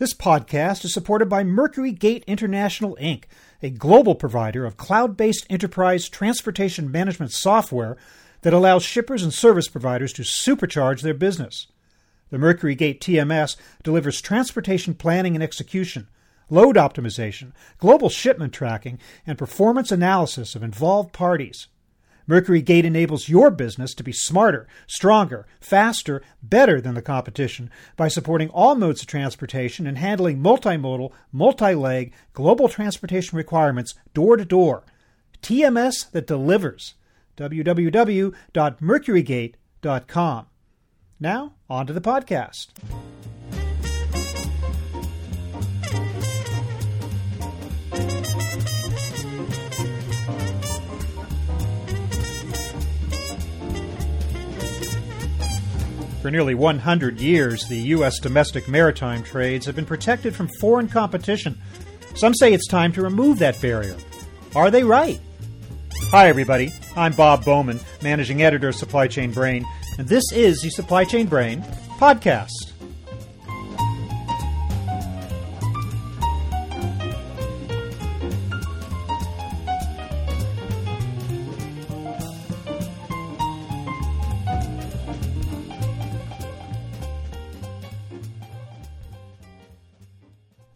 This podcast is supported by Mercury Gate International Inc., a global provider of cloud based enterprise transportation management software that allows shippers and service providers to supercharge their business. The Mercury Gate TMS delivers transportation planning and execution, load optimization, global shipment tracking, and performance analysis of involved parties. Mercury Gate enables your business to be smarter, stronger, faster, better than the competition by supporting all modes of transportation and handling multimodal, multi leg, global transportation requirements door to door. TMS that delivers. www.mercurygate.com. Now, on to the podcast. For nearly 100 years, the U.S. domestic maritime trades have been protected from foreign competition. Some say it's time to remove that barrier. Are they right? Hi, everybody. I'm Bob Bowman, managing editor of Supply Chain Brain, and this is the Supply Chain Brain podcast.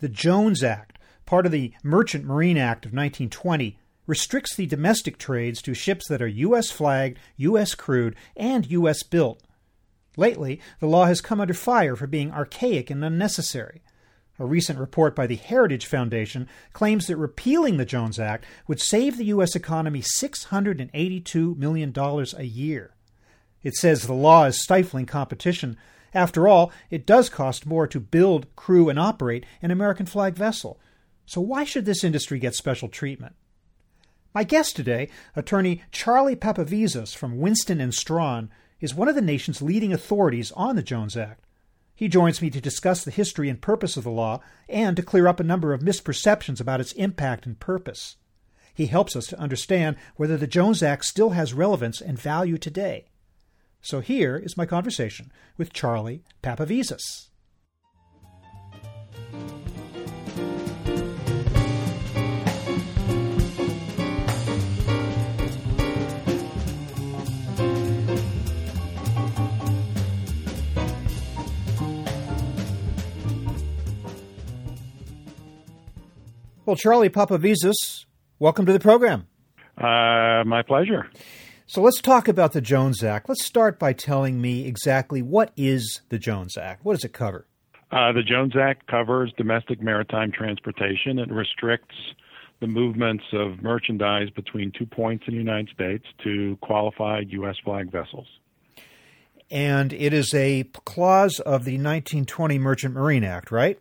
The Jones Act, part of the Merchant Marine Act of 1920, restricts the domestic trades to ships that are U.S. flagged, U.S. crewed, and U.S. built. Lately, the law has come under fire for being archaic and unnecessary. A recent report by the Heritage Foundation claims that repealing the Jones Act would save the U.S. economy $682 million a year. It says the law is stifling competition. After all, it does cost more to build, crew, and operate an American flag vessel. So why should this industry get special treatment? My guest today, attorney Charlie Papavizas from Winston and Strawn, is one of the nation's leading authorities on the Jones Act. He joins me to discuss the history and purpose of the law and to clear up a number of misperceptions about its impact and purpose. He helps us to understand whether the Jones Act still has relevance and value today. So here is my conversation with Charlie Papavizas. Well, Charlie Papavizas, welcome to the program. Uh, my pleasure. So let's talk about the Jones Act. Let's start by telling me exactly what is the Jones Act? What does it cover? Uh, the Jones Act covers domestic maritime transportation. It restricts the movements of merchandise between two points in the United States to qualified U.S. flag vessels. And it is a clause of the 1920 Merchant Marine Act, right?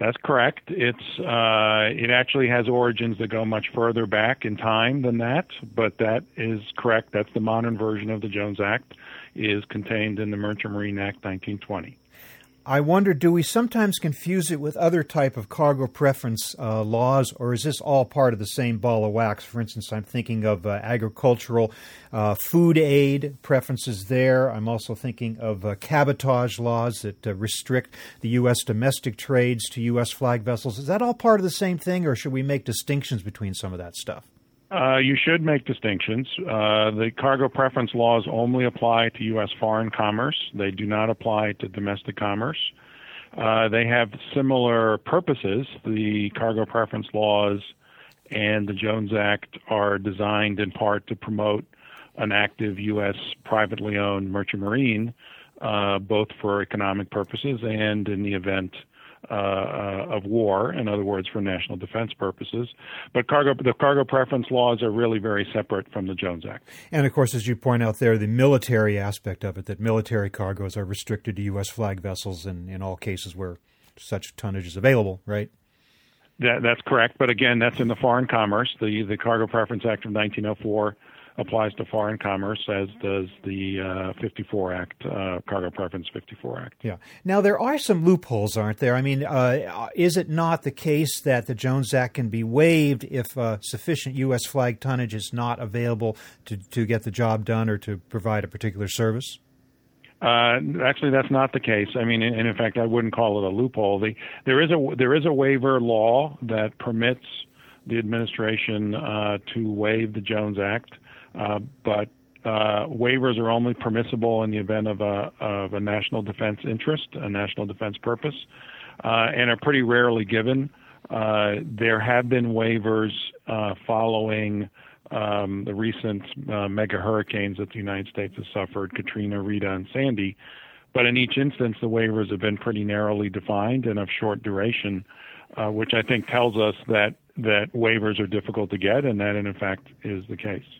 That's correct. It's uh, it actually has origins that go much further back in time than that, but that is correct. That's the modern version of the Jones Act, is contained in the Merchant Marine Act 1920. I wonder, do we sometimes confuse it with other type of cargo preference uh, laws, or is this all part of the same ball of wax? For instance, I'm thinking of uh, agricultural uh, food aid preferences there. I'm also thinking of uh, cabotage laws that uh, restrict the U.S. domestic trades to U.S. flag vessels. Is that all part of the same thing, or should we make distinctions between some of that stuff? Uh, you should make distinctions. Uh, the cargo preference laws only apply to U.S. foreign commerce. They do not apply to domestic commerce. Uh, they have similar purposes. The cargo preference laws and the Jones Act are designed in part to promote an active U.S. privately owned merchant marine, uh, both for economic purposes and in the event uh, uh, of war, in other words, for national defense purposes. But cargo, the cargo preference laws are really very separate from the Jones Act. And of course, as you point out there, the military aspect of it, that military cargoes are restricted to U.S. flag vessels in, in all cases where such tonnage is available, right? That, that's correct. But again, that's in the Foreign Commerce. The, the Cargo Preference Act of 1904 applies to foreign commerce, as does the uh, 54 Act, uh, Cargo Preference 54 Act. Yeah. Now, there are some loopholes, aren't there? I mean, uh, is it not the case that the Jones Act can be waived if uh, sufficient U.S. flag tonnage is not available to, to get the job done or to provide a particular service? Uh, actually, that's not the case. I mean, and in fact, I wouldn't call it a loophole. The, there is a there is a waiver law that permits the administration uh, to waive the Jones Act, but uh, waivers are only permissible in the event of a of a national defense interest, a national defense purpose, uh, and are pretty rarely given. Uh, there have been waivers following um, the recent uh, mega hurricanes that the United States has suffered, Katrina, Rita, and Sandy. But in each instance, the waivers have been pretty narrowly defined and of short duration, uh, which I think tells us that that waivers are difficult to get, and that in fact is the case.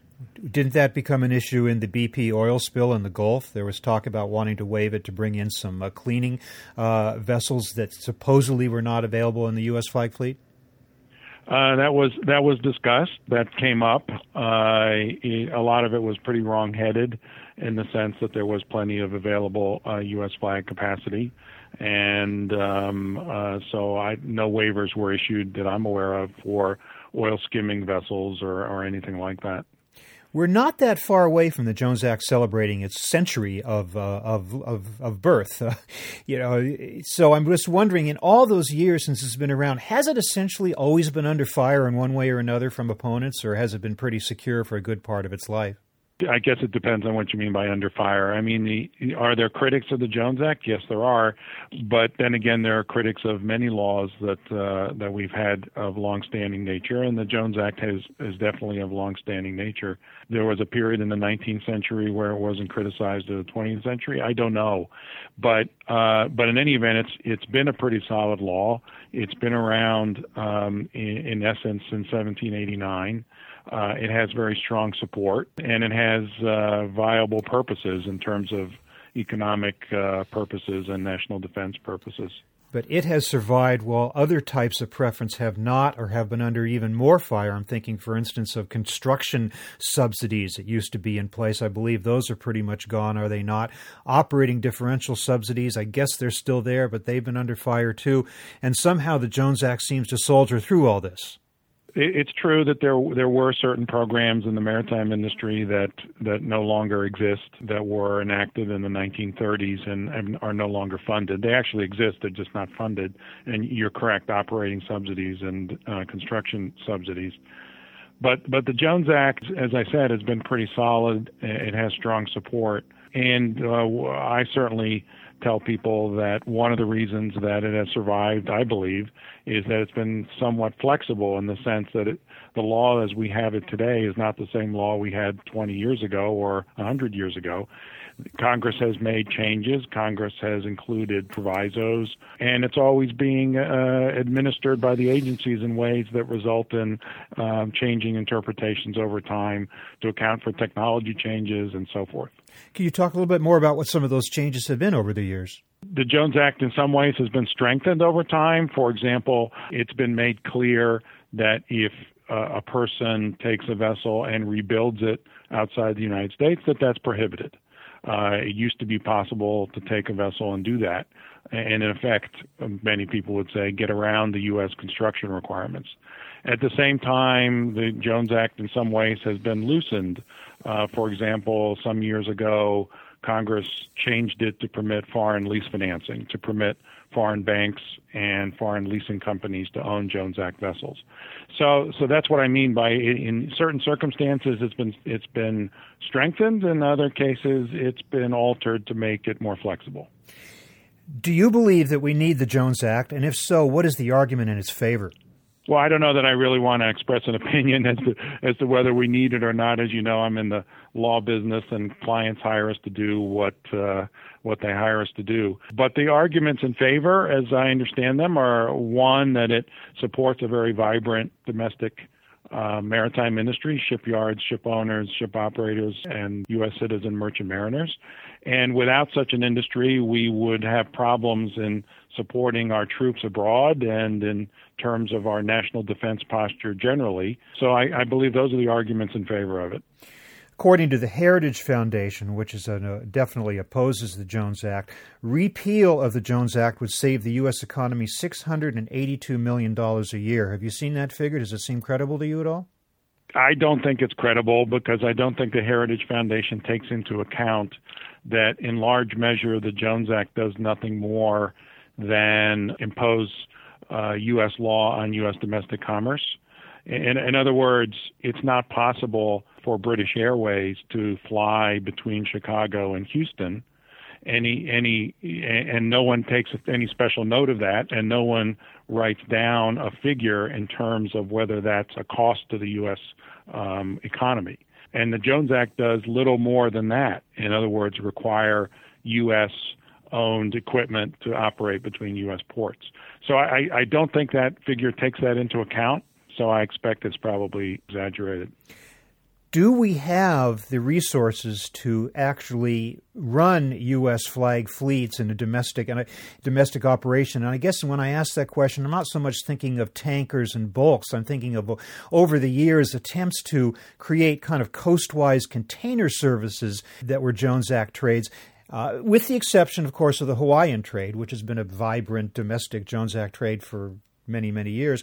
Didn't that become an issue in the BP oil spill in the Gulf? There was talk about wanting to waive it to bring in some uh, cleaning uh, vessels that supposedly were not available in the U.S. flag fleet. Uh, that was that was discussed. That came up. Uh, a lot of it was pretty wrong-headed, in the sense that there was plenty of available uh, U.S. flag capacity, and um, uh, so I, no waivers were issued that I'm aware of for oil skimming vessels or, or anything like that. We're not that far away from the Jones Act celebrating its century of uh, of, of, of birth, uh, you know. So I'm just wondering, in all those years since it's been around, has it essentially always been under fire in one way or another from opponents, or has it been pretty secure for a good part of its life? I guess it depends on what you mean by under fire. I mean, the, are there critics of the Jones Act? Yes, there are. But then again, there are critics of many laws that uh, that we've had of longstanding nature, and the Jones Act has is definitely of longstanding nature. There was a period in the 19th century where it wasn't criticized in the 20th century. I don't know, but uh, but in any event, it's it's been a pretty solid law. It's been around um, in, in essence since 1789. Uh, it has very strong support, and it has uh, viable purposes in terms of economic uh, purposes and national defense purposes. But it has survived while other types of preference have not or have been under even more fire. I'm thinking, for instance, of construction subsidies that used to be in place. I believe those are pretty much gone, are they not? Operating differential subsidies, I guess they're still there, but they've been under fire too. And somehow the Jones Act seems to soldier through all this it's true that there there were certain programs in the maritime industry that that no longer exist that were enacted in the 1930s and, and, are no longer funded. They actually exist; they're just not funded. And you're correct, operating subsidies and uh, construction subsidies. But but the Jones Act, as I said, has been pretty solid. It has strong support, and uh, I certainly tell people that one of the reasons that it has survived, I believe, is that it's been somewhat flexible in the sense that it, the law as we have it today is not the same law we had 20 years ago or 100 years ago. Congress has made changes. Congress has included provisos, and it's always being uh, administered by the agencies in ways that result in um, changing interpretations over time to account for technology changes and so forth. Can you talk a little bit more about what some of those changes have been over the years? The Jones Act, in some ways, has been strengthened over time. For example, it's been made clear that if uh, a person takes a vessel and rebuilds it outside the United States, that that's prohibited. Uh, it used to be possible to take a vessel and do that, and in effect, many people would say get around the U.S. construction requirements. At the same time, the Jones Act in some ways has been loosened. Uh, for example, some years ago, Congress changed it to permit foreign lease financing, to permit foreign banks and foreign leasing companies to own Jones Act vessels. So, so that's what I mean by in certain circumstances it's been it's been strengthened. In other cases, it's been altered to make it more flexible. Do you believe that we need the Jones Act, and if so, what is the argument in its favor? Well, I don't know that I really want to express an opinion as to as to whether we need it or not. As you know, I'm in the law business, and clients hire us to do what uh, what they hire us to do. But the arguments in favor, as I understand them, are one that it supports a very vibrant domestic uh, maritime industry, shipyards, ship owners, ship operators, and U.S. citizen merchant mariners. And without such an industry, we would have problems in supporting our troops abroad and in terms of our national defense posture generally. So I, I believe those are the arguments in favor of it. According to the Heritage Foundation, which is a, definitely opposes the Jones Act, repeal of the Jones Act would save the U.S. economy $682 million a year. Have you seen that figure? Does it seem credible to you at all? I don't think it's credible because I don't think the Heritage Foundation takes into account that in large measure the Jones Act does nothing more than impose uh, U.S. law on U.S. domestic commerce. In, in other words, it's not possible for British Airways to fly between Chicago and Houston. Any any and no one takes any special note of that, and no one writes down a figure in terms of whether that's a cost to the U.S. Um, economy. And the Jones Act does little more than that. In other words, require U.S. owned equipment to operate between U.S. ports. So I, I don't think that figure takes that into account. So I expect it's probably exaggerated do we have the resources to actually run U.S. flag fleets in a domestic and a domestic operation? And I guess when I ask that question, I'm not so much thinking of tankers and bulks. I'm thinking of over the years attempts to create kind of coastwise container services that were Jones Act trades. Uh, with the exception, of course, of the Hawaiian trade, which has been a vibrant domestic Jones Act trade for many, many years.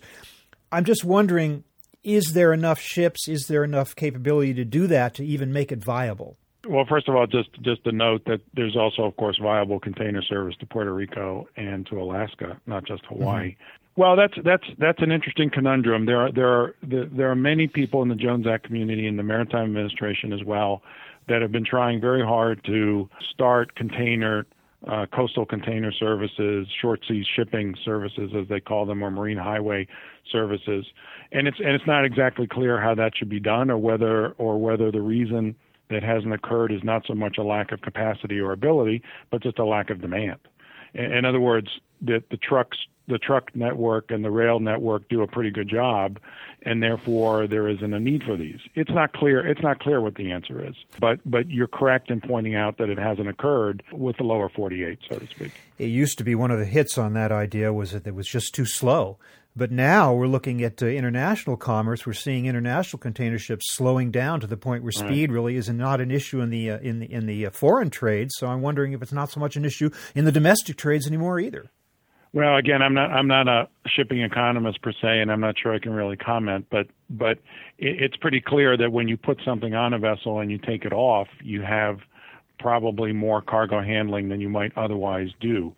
I'm just wondering is there enough ships? Is there enough capability to do that to even make it viable? Well, first of all, just just to note that there's also, of course, viable container service to Puerto Rico and to Alaska, not just Hawaii. Mm-hmm. Well, that's that's that's an interesting conundrum. There are there are there are many people in the Jones Act community and the Maritime Administration as well that have been trying very hard to start container uh, coastal container services, short sea shipping services, as they call them, or marine highway services. And it's and it's not exactly clear how that should be done, or whether or whether the reason that hasn't occurred is not so much a lack of capacity or ability, but just a lack of demand. In, in other words, that the trucks the truck network and the rail network do a pretty good job, and therefore there isn't a need for these. It's not clear. It's not clear what the answer is, but but you're correct in pointing out that it hasn't occurred with the lower 48, so to speak. It used to be one of the hits on that idea was that it was just too slow. But now we're looking at uh, international commerce. We're seeing international container ships slowing down to the point where speed right. really is not an issue in the uh, in the in the uh, foreign trade. So I'm wondering if it's not so much an issue in the domestic trades anymore either. Well, again, I'm not I'm not a shipping economist per se, and I'm not sure I can really comment. But but it's pretty clear that when you put something on a vessel and you take it off, you have probably more cargo handling than you might otherwise do.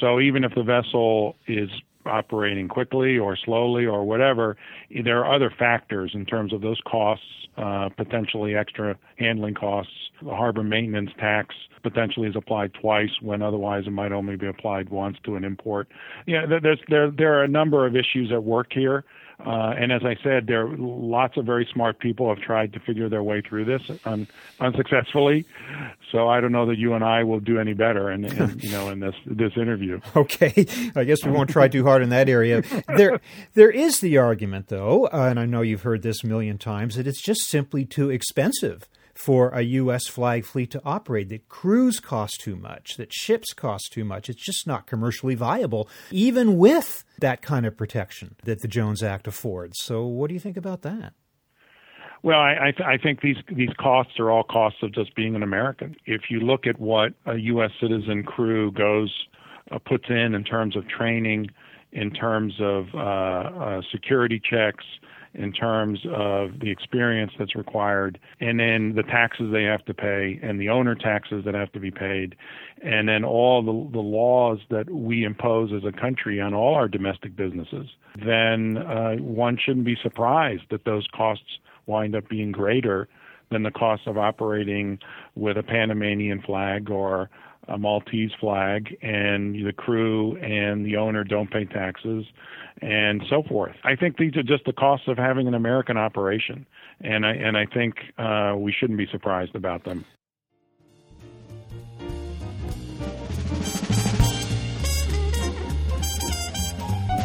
So even if the vessel is operating quickly or slowly or whatever, there are other factors in terms of those costs, uh, potentially extra handling costs. The harbor maintenance tax potentially is applied twice when otherwise it might only be applied once to an import. Yeah, there's there there are a number of issues at work here. Uh, and as I said, there are lots of very smart people have tried to figure their way through this un, unsuccessfully. So I don't know that you and I will do any better in, in you know in this this interview. Okay, I guess we won't try too hard in that area. There there is the argument though, uh, and I know you've heard this a million times that it's just simply too expensive for a U.S. flag fleet to operate, that crews cost too much, that ships cost too much. It's just not commercially viable, even with that kind of protection that the Jones Act affords. So, what do you think about that? Well, I, I, th- I think these these costs are all costs of just being an American. If you look at what a U.S. citizen crew goes uh, puts in in terms of training, in terms of uh, uh, security checks, in terms of the experience that's required, and then the taxes they have to pay, and the owner taxes that have to be paid, and then all the, the laws that we impose as a country on all our domestic businesses, then uh, one shouldn't be surprised that those costs wind up being greater than the cost of operating with a Panamanian flag or a Maltese flag, and the crew and the owner don't pay taxes, and so forth. I think these are just the costs of having an American operation, and I and I think uh, we shouldn't be surprised about them.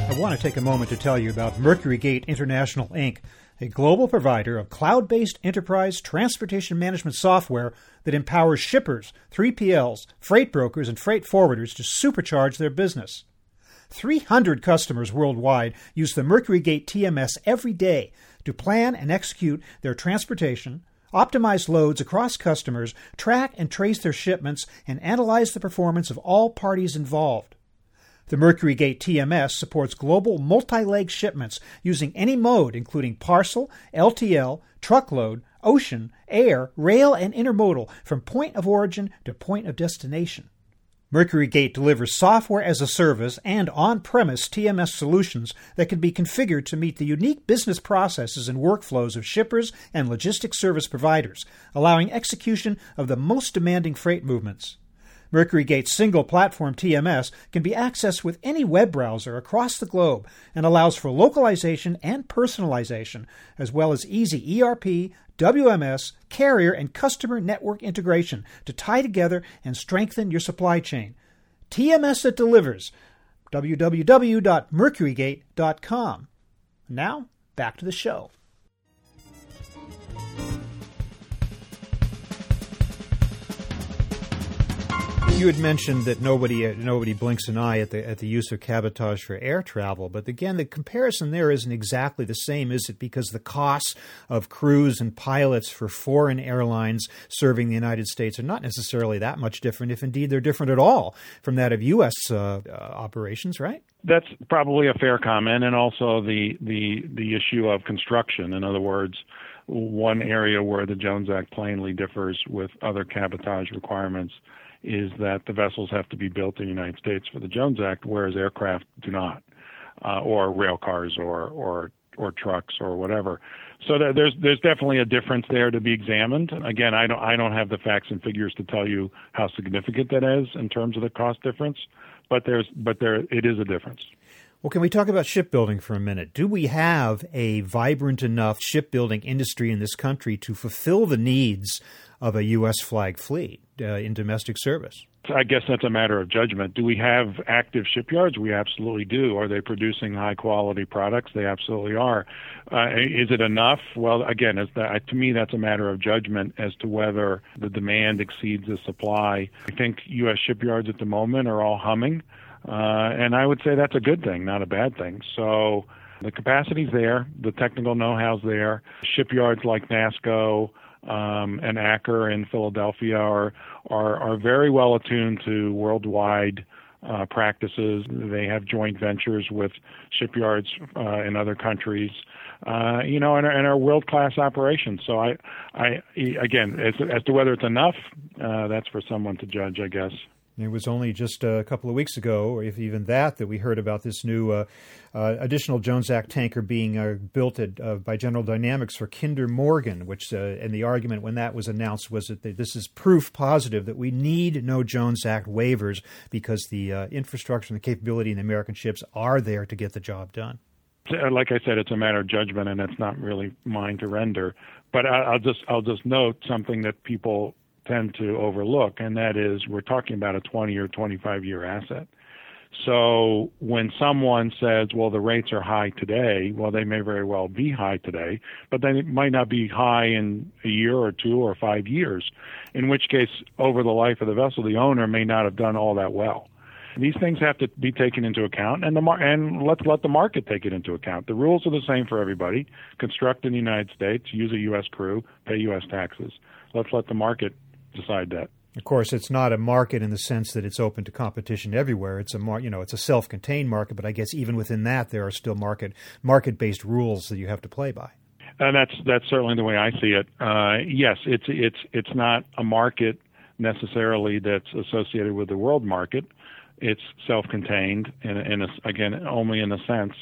I want to take a moment to tell you about MercuryGate International Inc a global provider of cloud based enterprise transportation management software that empowers shippers, 3PLs, freight brokers, and freight forwarders to supercharge their business. 300 customers worldwide use the Mercury Gate TMS every day to plan and execute their transportation, optimize loads across customers, track and trace their shipments, and analyze the performance of all parties involved. The Mercury Gate TMS supports global multi leg shipments using any mode, including parcel, LTL, truckload, ocean, air, rail, and intermodal from point of origin to point of destination. MercuryGate delivers software as a service and on premise TMS solutions that can be configured to meet the unique business processes and workflows of shippers and logistics service providers, allowing execution of the most demanding freight movements. MercuryGate's single platform TMS can be accessed with any web browser across the globe and allows for localization and personalization, as well as easy ERP, WMS, carrier, and customer network integration to tie together and strengthen your supply chain. TMS that delivers. www.mercurygate.com. Now, back to the show. You had mentioned that nobody uh, nobody blinks an eye at the at the use of cabotage for air travel, but again, the comparison there isn't exactly the same, is it? Because the costs of crews and pilots for foreign airlines serving the United States are not necessarily that much different, if indeed they're different at all from that of U.S. Uh, uh, operations, right? That's probably a fair comment, and also the the the issue of construction. In other words, one area where the Jones Act plainly differs with other cabotage requirements is that the vessels have to be built in the United States for the Jones Act, whereas aircraft do not, uh, or rail cars or or or trucks or whatever. So there's there's definitely a difference there to be examined. Again, I don't I don't have the facts and figures to tell you how significant that is in terms of the cost difference, but there's but there it is a difference. Well, can we talk about shipbuilding for a minute? Do we have a vibrant enough shipbuilding industry in this country to fulfill the needs of a U.S. flag fleet uh, in domestic service? I guess that's a matter of judgment. Do we have active shipyards? We absolutely do. Are they producing high quality products? They absolutely are. Uh, is it enough? Well, again, to me, that's a matter of judgment as to whether the demand exceeds the supply. I think U.S. shipyards at the moment are all humming. Uh, and I would say that's a good thing, not a bad thing. So the capacity's there, the technical know-how's there. Shipyards like NASSCO um, and Aker in Philadelphia are, are are very well attuned to worldwide uh, practices. They have joint ventures with shipyards uh, in other countries, uh, you know, and, and are world class operations. So I, I again, as, as to whether it's enough, uh, that's for someone to judge, I guess. It was only just a couple of weeks ago, or if even that, that we heard about this new uh, uh, additional Jones Act tanker being uh, built at, uh, by General Dynamics for Kinder Morgan. Which, uh, and the argument when that was announced was that this is proof positive that we need no Jones Act waivers because the uh, infrastructure and the capability in the American ships are there to get the job done. Like I said, it's a matter of judgment, and it's not really mine to render. But I'll just I'll just note something that people tend to overlook, and that is we're talking about a 20 or 25 year asset. So when someone says, well, the rates are high today, well, they may very well be high today, but then it might not be high in a year or two or five years, in which case, over the life of the vessel, the owner may not have done all that well. These things have to be taken into account, and the mar- and let's let the market take it into account. The rules are the same for everybody. Construct in the United States, use a U.S. crew, pay U.S. taxes. Let's let the market decide that. Of course, it's not a market in the sense that it's open to competition everywhere. It's a mar- you know it's a self-contained market, but I guess even within that there are still market market-based rules that you have to play by. And that's that's certainly the way I see it. Uh, yes, it's it's it's not a market necessarily that's associated with the world market. It's self-contained, in, in again only in a sense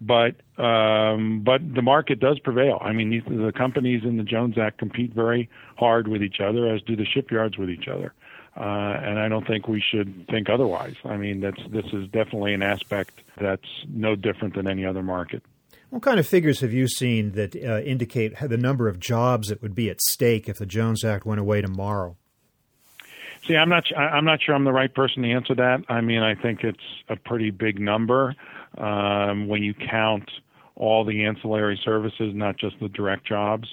but um, but the market does prevail. I mean, these, the companies in the Jones Act compete very hard with each other, as do the shipyards with each other. Uh, and I don't think we should think otherwise. I mean, that's this is definitely an aspect that's no different than any other market. What kind of figures have you seen that uh, indicate the number of jobs that would be at stake if the Jones Act went away tomorrow? See, I'm not. I'm not sure I'm the right person to answer that. I mean, I think it's a pretty big number um, when you count all the ancillary services, not just the direct jobs.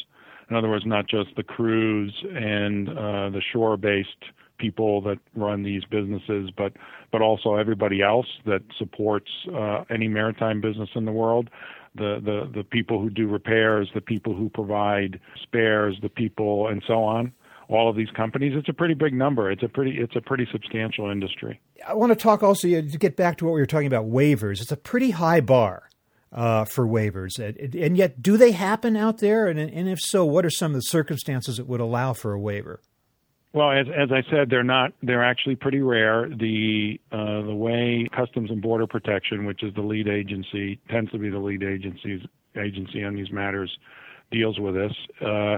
In other words, not just the crews and uh, the shore-based people that run these businesses, but but also everybody else that supports uh, any maritime business in the world. The, the the people who do repairs, the people who provide spares, the people and so on all of these companies. It's a pretty big number. It's a pretty it's a pretty substantial industry. I want to talk also to get back to what we were talking about waivers. It's a pretty high bar. uh, for waivers. And yet, do they happen out there? And, and if so, what are some of the circumstances that would allow for a waiver? Well, as, as I said, they're not. They're actually pretty rare. The uh, the way Customs and Border Protection, which is the lead agency, tends to be the lead agencies agency on these matters, deals with this. Uh,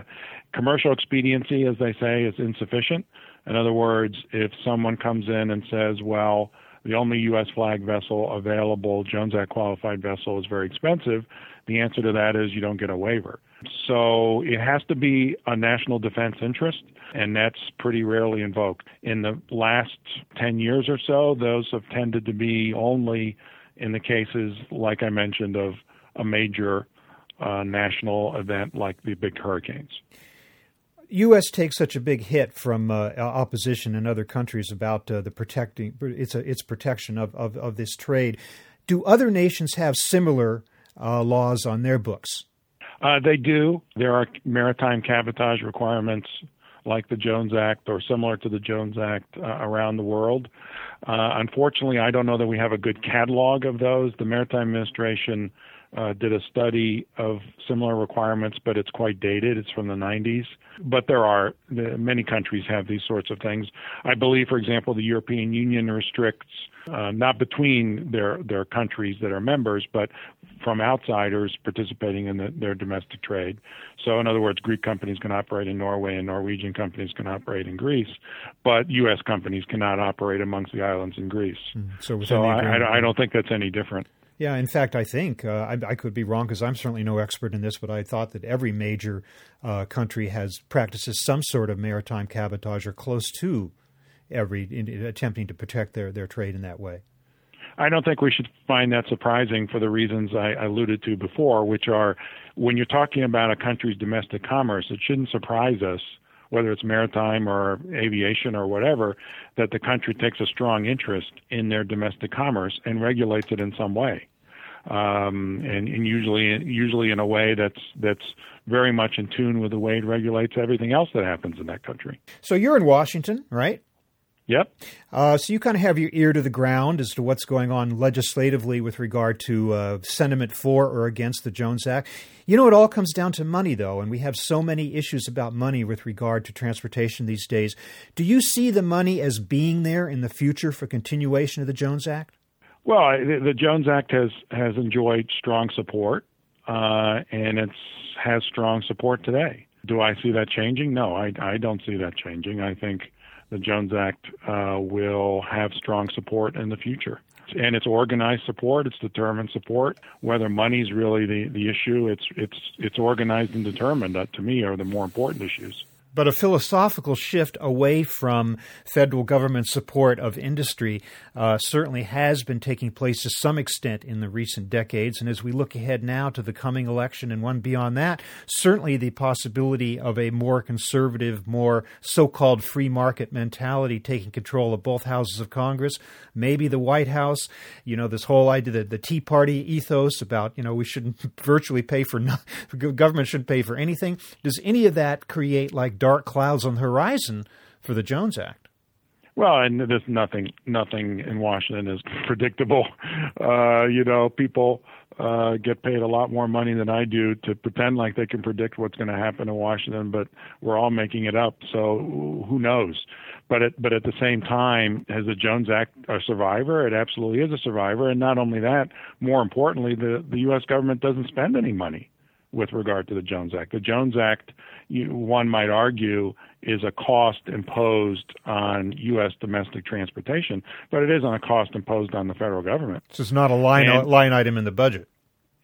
commercial expediency, as they say, is insufficient. In other words, if someone comes in and says, "Well," the only U.S. flag vessel available, Jones Act qualified vessel, is very expensive, the answer to that is you don't get a waiver. So it has to be a national defense interest, and that's pretty rarely invoked. In the last 10 years or so, those have tended to be only in the cases, like I mentioned, of a major uh, national event like the big hurricanes. U.S. takes such a big hit from uh, opposition in other countries about uh, the protecting its its protection of, of, of, this trade. Do other nations have similar uh, laws on their books? Uh, they do. There are maritime cabotage requirements like the Jones Act or similar to the Jones Act uh, around the world. Uh, unfortunately, I don't know that we have a good catalog of those. The Maritime Administration uh, did a study of similar requirements, but it's quite dated. It's from the 90s. But there are many countries have these sorts of things. I believe, for example, the European Union restricts uh, not between their their countries that are members, but from outsiders participating in the, their domestic trade. So, in other words, Greek companies can operate in Norway, and Norwegian companies can operate in Greece, but U.S. companies cannot operate amongst the islands in Greece. Mm, so, so I, I, I don't think that's any different. Yeah, in fact, I think uh, I, I, could be wrong because I'm certainly no expert in this, but I thought that every major uh, country has practices some sort of maritime cabotage or close to every in, in attempting to protect their, their trade in that way. I don't think we should find that surprising for the reasons I alluded to before, which are when you're talking about a country's domestic commerce, it shouldn't surprise us whether it's maritime or aviation or whatever, that the country takes a strong interest in their domestic commerce and regulates it in some way. Um, and, and usually, usually in a way that's that's very much in tune with the way it regulates everything else that happens in that country. So you're in Washington, right? Yep. Uh, so you kind of have your ear to the ground as to what's going on legislatively with regard to uh, sentiment for or against the Jones Act. You know, it all comes down to money, though, and we have so many issues about money with regard to transportation these days. Do you see the money as being there in the future for continuation of the Jones Act? Well, the Jones Act has has enjoyed strong support, uh, and it has strong support today. Do I see that changing? No, I, I don't see that changing. I think the Jones Act uh, will have strong support in the future. And it's organized support, it's determined support. Whether money is really the, the issue, it's it's it's organized and determined. That to me are the more important issues but a philosophical shift away from federal government support of industry uh, certainly has been taking place to some extent in the recent decades. And as we look ahead now to the coming election and one beyond that, certainly the possibility of a more conservative, more so called free market mentality taking control of both houses of Congress, maybe the White House, you know, this whole idea, the, the Tea Party ethos about, you know, we shouldn't virtually pay for, no, government shouldn't pay for anything. Does any of that create like dark clouds on the horizon for the Jones Act. Well, and there's nothing nothing in Washington is predictable. Uh, you know, people uh, get paid a lot more money than I do to pretend like they can predict what's going to happen in Washington, but we're all making it up. So who knows? But at, but at the same time, has the Jones Act a survivor? It absolutely is a survivor. And not only that, more importantly, the the U.S. government doesn't spend any money with regard to the Jones Act. The Jones Act, you, one might argue, is a cost imposed on U.S. domestic transportation, but it isn't a cost imposed on the federal government. So it's not a line and, line item in the budget.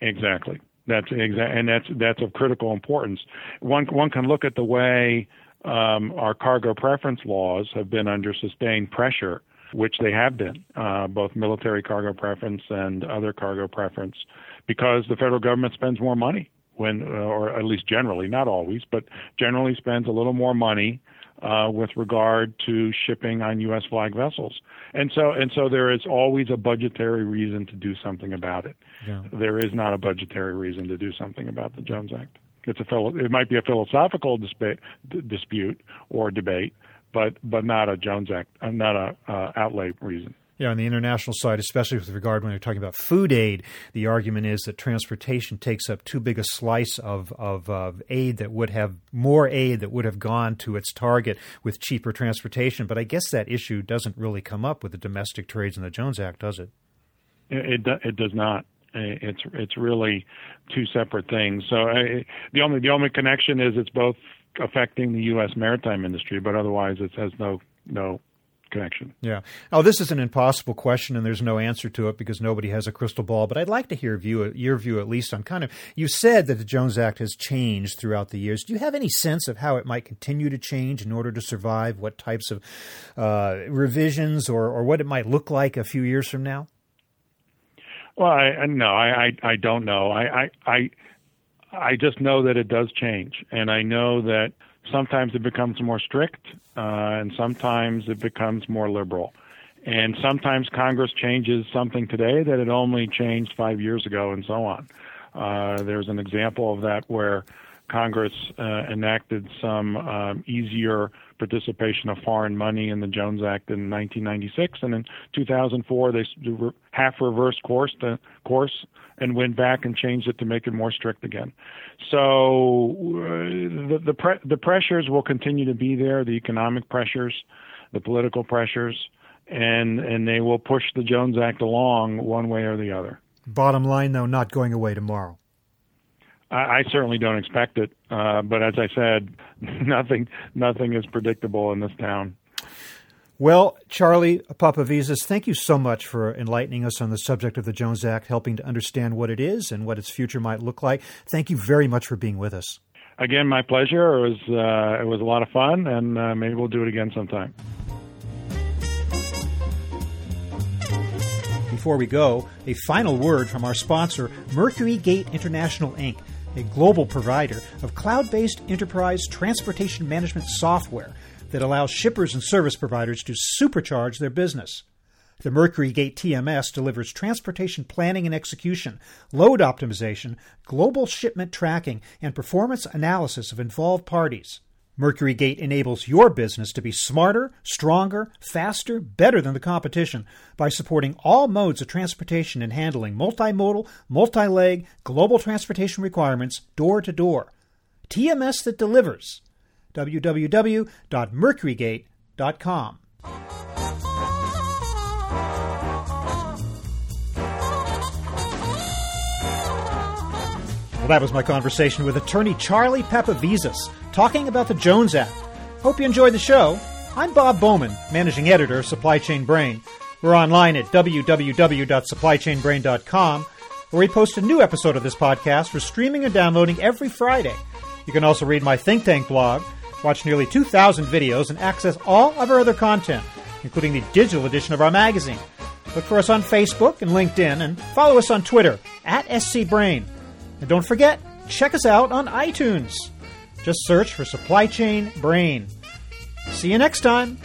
Exactly. That's exa- and that's that's of critical importance. One one can look at the way um, our cargo preference laws have been under sustained pressure, which they have been, uh, both military cargo preference and other cargo preference, because the federal government spends more money when, uh, or at least generally, not always, but generally spends a little more money uh, with regard to shipping on U.S. flag vessels, and so and so there is always a budgetary reason to do something about it. Yeah. There is not a budgetary reason to do something about the Jones Act. It's a it might be a philosophical dispute, dispute or debate, but but not a Jones Act, uh, not a uh, outlay reason. Yeah, on the international side, especially with regard when you're talking about food aid, the argument is that transportation takes up too big a slice of, of, of aid that would have more aid that would have gone to its target with cheaper transportation. But I guess that issue doesn't really come up with the domestic trades and the Jones Act, does it? It, it, it does not. It's it's really two separate things. So uh, the only the only connection is it's both affecting the U.S. maritime industry, but otherwise it has no no connection. Yeah. Oh, this is an impossible question, and there's no answer to it because nobody has a crystal ball. But I'd like to hear view, your view at least on kind of. You said that the Jones Act has changed throughout the years. Do you have any sense of how it might continue to change in order to survive? What types of uh, revisions or, or what it might look like a few years from now? Well, I, no, I, I, I don't know. I, I, I, I just know that it does change, and I know that sometimes it becomes more strict, uh, and sometimes it becomes more liberal. And sometimes Congress changes something today that it only changed five years ago, and so on. Uh, there's an example of that where Congress uh, enacted some um, easier participation of foreign money in the Jones Act in 1996, and in 2004 they half reversed course the course and went back and changed it to make it more strict again. So uh, the the, pre- the pressures will continue to be there, the economic pressures, the political pressures, and and they will push the Jones Act along one way or the other. Bottom line, though, not going away tomorrow. I, I certainly don't expect it, uh, but as I said, nothing nothing is predictable in this town. Well, Charlie Papavizas, thank you so much for enlightening us on the subject of the Jones Act, helping to understand what it is and what its future might look like. Thank you very much for being with us. Again, my pleasure. It was uh, it was a lot of fun, and uh, maybe we'll do it again sometime. Before we go, a final word from our sponsor, Mercury Gate International Inc a global provider of cloud based enterprise transportation management software that allows shippers and service providers to supercharge their business. The Mercury Gate TMS delivers transportation planning and execution, load optimization, global shipment tracking, and performance analysis of involved parties. Mercury Gate enables your business to be smarter, stronger, faster, better than the competition by supporting all modes of transportation and handling multimodal, multi leg, global transportation requirements door to door. TMS that delivers. www.mercurygate.com. Well, that was my conversation with attorney Charlie Papavizas talking about the Jones Act. Hope you enjoyed the show. I'm Bob Bowman, managing editor of Supply Chain Brain. We're online at www.supplychainbrain.com, where we post a new episode of this podcast for streaming and downloading every Friday. You can also read my think tank blog, watch nearly 2,000 videos, and access all of our other content, including the digital edition of our magazine. Look for us on Facebook and LinkedIn, and follow us on Twitter at SCBrain. And don't forget, check us out on iTunes. Just search for Supply Chain Brain. See you next time.